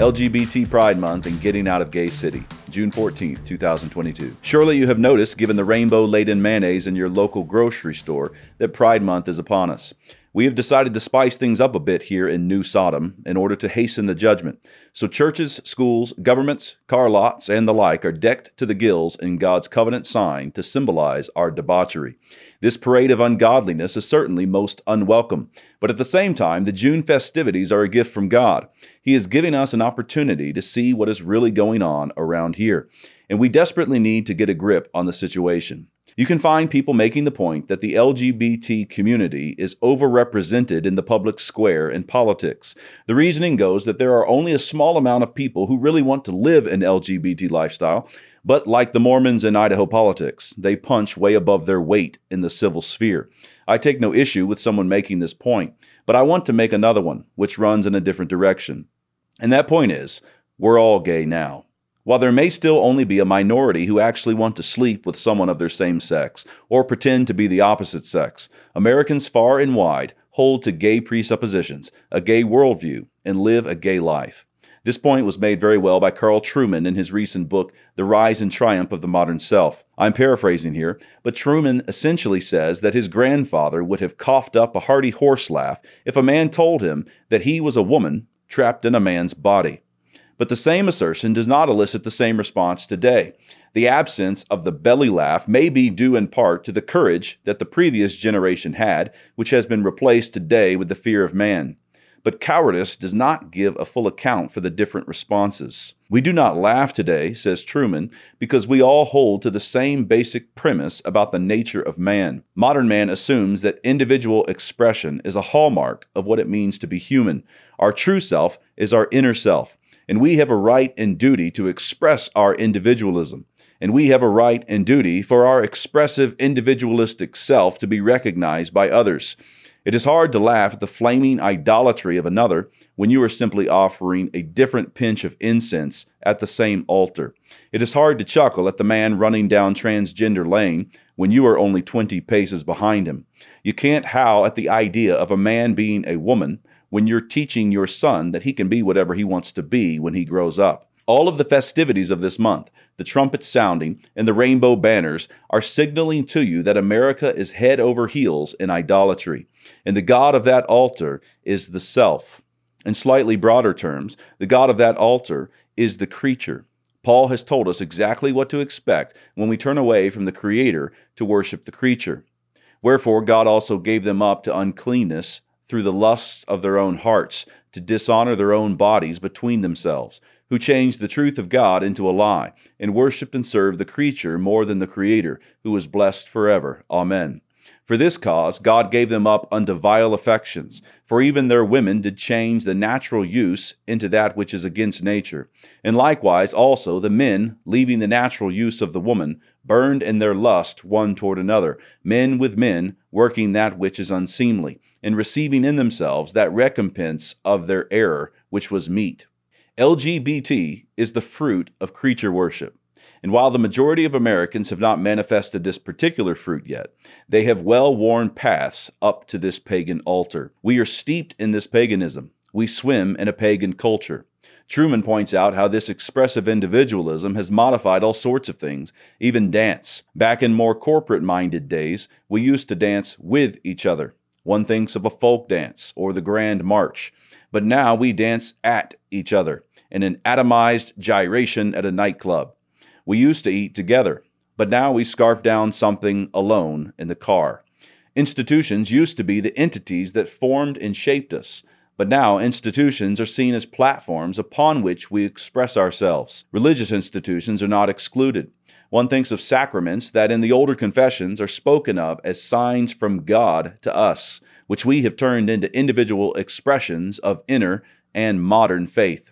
LGBT Pride Month and Getting Out of Gay City, June 14th, 2022. Surely you have noticed, given the rainbow laden mayonnaise in your local grocery store, that Pride Month is upon us. We have decided to spice things up a bit here in New Sodom in order to hasten the judgment. So churches, schools, governments, car lots, and the like are decked to the gills in God's covenant sign to symbolize our debauchery. This parade of ungodliness is certainly most unwelcome, but at the same time, the June festivities are a gift from God. He is giving us an opportunity to see what is really going on around here, and we desperately need to get a grip on the situation. You can find people making the point that the LGBT community is overrepresented in the public square in politics. The reasoning goes that there are only a small amount of people who really want to live an LGBT lifestyle, but like the Mormons in Idaho politics, they punch way above their weight in the civil sphere. I take no issue with someone making this point, but I want to make another one, which runs in a different direction. And that point is we're all gay now. While there may still only be a minority who actually want to sleep with someone of their same sex or pretend to be the opposite sex, Americans far and wide hold to gay presuppositions, a gay worldview, and live a gay life. This point was made very well by Carl Trueman in his recent book, The Rise and Triumph of the Modern Self. I'm paraphrasing here, but Trueman essentially says that his grandfather would have coughed up a hearty horse laugh if a man told him that he was a woman trapped in a man's body. But the same assertion does not elicit the same response today. The absence of the belly laugh may be due in part to the courage that the previous generation had, which has been replaced today with the fear of man. But cowardice does not give a full account for the different responses. We do not laugh today, says Trueman, because we all hold to the same basic premise about the nature of man. Modern man assumes that individual expression is a hallmark of what it means to be human. Our true self is our inner self and we have a right and duty to express our individualism. And we have a right and duty for our expressive individualistic self to be recognized by others. It is hard to laugh at the flaming idolatry of another when you are simply offering a different pinch of incense at the same altar. It is hard to chuckle at the man running down transgender lane when you are only 20 paces behind him. You can't howl at the idea of a man being a woman when you're teaching your son that he can be whatever he wants to be when he grows up. All of the festivities of this month, the trumpets sounding, and the rainbow banners are signaling to you that America is head over heels in idolatry, and the God of that altar is the self. In slightly broader terms, the God of that altar is the creature. Paul has told us exactly what to expect when we turn away from the Creator to worship the creature. Wherefore, God also gave them up to uncleanness through the lusts of their own hearts to dishonor their own bodies between themselves, who changed the truth of God into a lie, and worshiped and served the creature more than the Creator, who is blessed forever. Amen. For this cause God gave them up unto vile affections, for even their women did change the natural use into that which is against nature. And likewise also the men, leaving the natural use of the woman, burned in their lust one toward another, men with men, working that which is unseemly and receiving in themselves that recompense of their error, which was meat. LGBT is the fruit of creature worship. And while the majority of Americans have not manifested this particular fruit yet, they have well worn paths up to this pagan altar. We are steeped in this paganism. We swim in a pagan culture. Trueman points out how this expressive individualism has modified all sorts of things, even dance. Back in more corporate minded days, we used to dance with each other. One thinks of a folk dance or the grand march, but now we dance at each other in an atomized gyration at a nightclub. We used to eat together, but now we scarf down something alone in the car. Institutions used to be the entities that formed and shaped us, but now institutions are seen as platforms upon which we express ourselves. Religious institutions are not excluded. One thinks of sacraments that in the older confessions are spoken of as signs from God to us, which we have turned into individual expressions of inner and modern faith.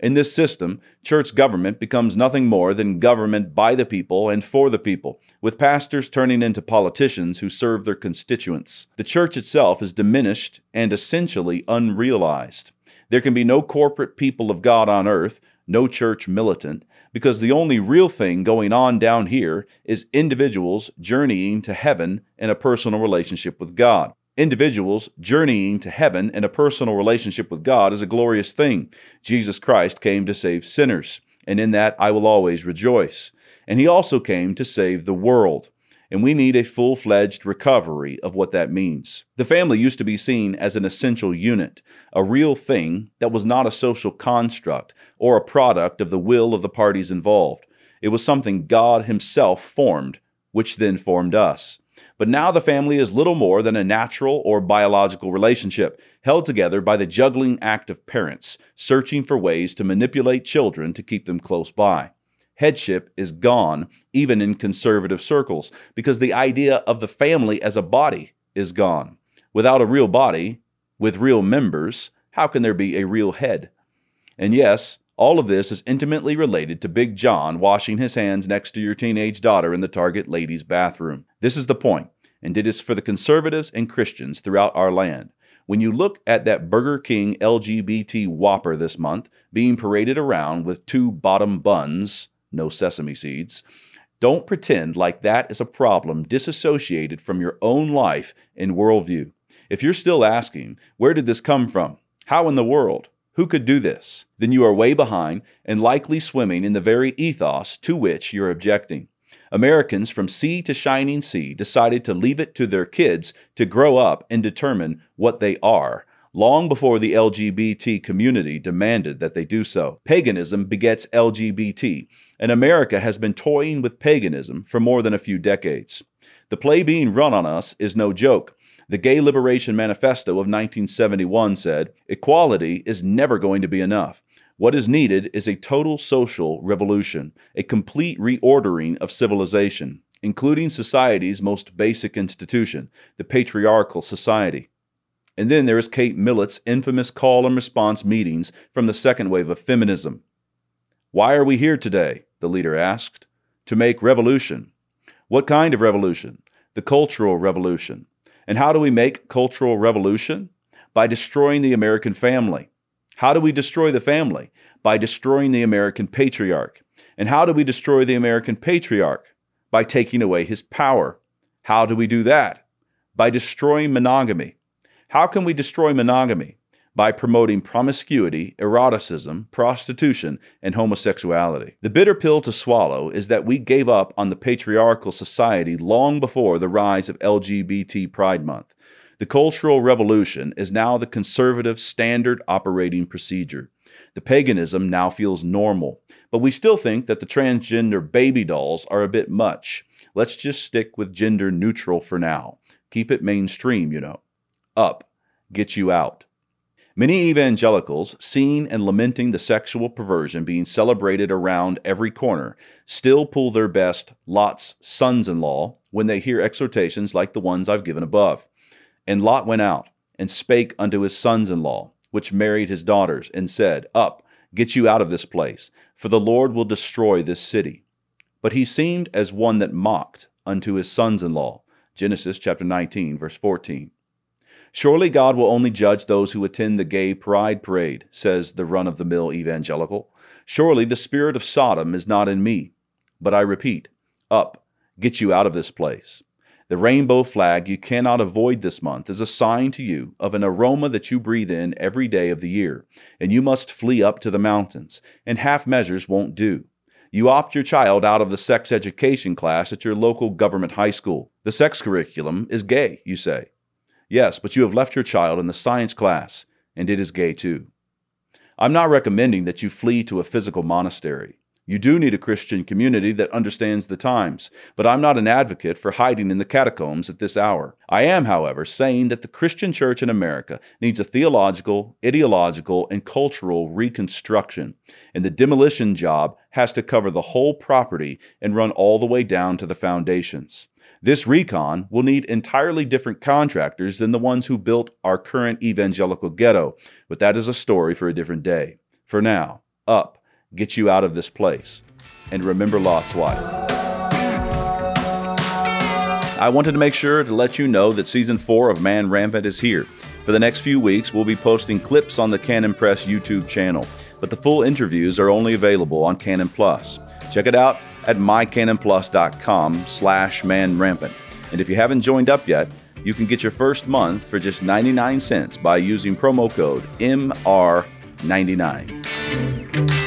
In this system, church government becomes nothing more than government by the people and for the people, with pastors turning into politicians who serve their constituents. The church itself is diminished and essentially unrealized. There can be no corporate people of God on earth, no church militant, because the only real thing going on down here is individuals journeying to heaven in a personal relationship with God. Individuals journeying to heaven in a personal relationship with God is a glorious thing. Jesus Christ came to save sinners, and in that I will always rejoice. And he also came to save the world. And we need a full fledged recovery of what that means. The family used to be seen as an essential unit, a real thing that was not a social construct or a product of the will of the parties involved. It was something God Himself formed, which then formed us. But now the family is little more than a natural or biological relationship, held together by the juggling act of parents, searching for ways to manipulate children to keep them close by. Headship is gone, even in conservative circles, because the idea of the family as a body is gone. Without a real body, with real members, how can there be a real head? And yes, all of this is intimately related to Big John washing his hands next to your teenage daughter in the Target ladies' bathroom. This is the point, and it is for the conservatives and Christians throughout our land. When you look at that Burger King LGBT Whopper this month being paraded around with two bottom buns, no sesame seeds, don't pretend like that is a problem disassociated from your own life and worldview. If you're still asking, where did this come from? How in the world? Who could do this? Then you are way behind and likely swimming in the very ethos to which you're objecting. Americans from sea to shining sea decided to leave it to their kids to grow up and determine what they are, long before the LGBT community demanded that they do so. Paganism begets LGBT, and America has been toying with paganism for more than a few decades. The play being run on us is no joke. The Gay Liberation Manifesto of 1971 said, Equality is never going to be enough. What is needed is a total social revolution, a complete reordering of civilization, including society's most basic institution, the patriarchal society. And then there is Kate Millett's infamous call and response meetings from the second wave of feminism. Why are we here today? the leader asked. To make revolution. What kind of revolution? The cultural revolution. And how do we make cultural revolution? By destroying the American family. How do we destroy the family? By destroying the American patriarch. And how do we destroy the American patriarch? By taking away his power. How do we do that? By destroying monogamy. How can we destroy monogamy? by promoting promiscuity, eroticism, prostitution, and homosexuality. The bitter pill to swallow is that we gave up on the patriarchal society long before the rise of LGBT Pride Month. The Cultural Revolution is now the conservative standard operating procedure. The paganism now feels normal, but we still think that the transgender baby dolls are a bit much. Let's just stick with gender neutral for now. Keep it mainstream, you know. Up, get you out. Many evangelicals, seeing and lamenting the sexual perversion being celebrated around every corner, still pull their best Lot's sons in law when they hear exhortations like the ones I've given above. And Lot went out and spake unto his sons in law, which married his daughters, and said, Up, get you out of this place, for the Lord will destroy this city. But he seemed as one that mocked unto his sons in law. Genesis chapter 19, verse 14. Surely God will only judge those who attend the gay pride parade, says the run of the mill evangelical. Surely the spirit of Sodom is not in me. But I repeat, up, get you out of this place. The rainbow flag you cannot avoid this month is a sign to you of an aroma that you breathe in every day of the year, and you must flee up to the mountains, and half measures won't do. You opt your child out of the sex education class at your local government high school. The sex curriculum is gay, you say. Yes, but you have left your child in the science class, and it is gay too. I'm not recommending that you flee to a physical monastery. You do need a Christian community that understands the times, but I'm not an advocate for hiding in the catacombs at this hour. I am, however, saying that the Christian church in America needs a theological, ideological, and cultural reconstruction, and the demolition job has to cover the whole property and run all the way down to the foundations. This recon will need entirely different contractors than the ones who built our current evangelical ghetto, but that is a story for a different day. For now, up, get you out of this place, and remember Lot's wife. I wanted to make sure to let you know that season four of Man Rampant is here. For the next few weeks, we'll be posting clips on the Canon Press YouTube channel, but the full interviews are only available on Canon Plus. Check it out at mycanonplus.com slash manrampant. And if you haven't joined up yet, You can get your first month for just 99 cents by using promo code MR99.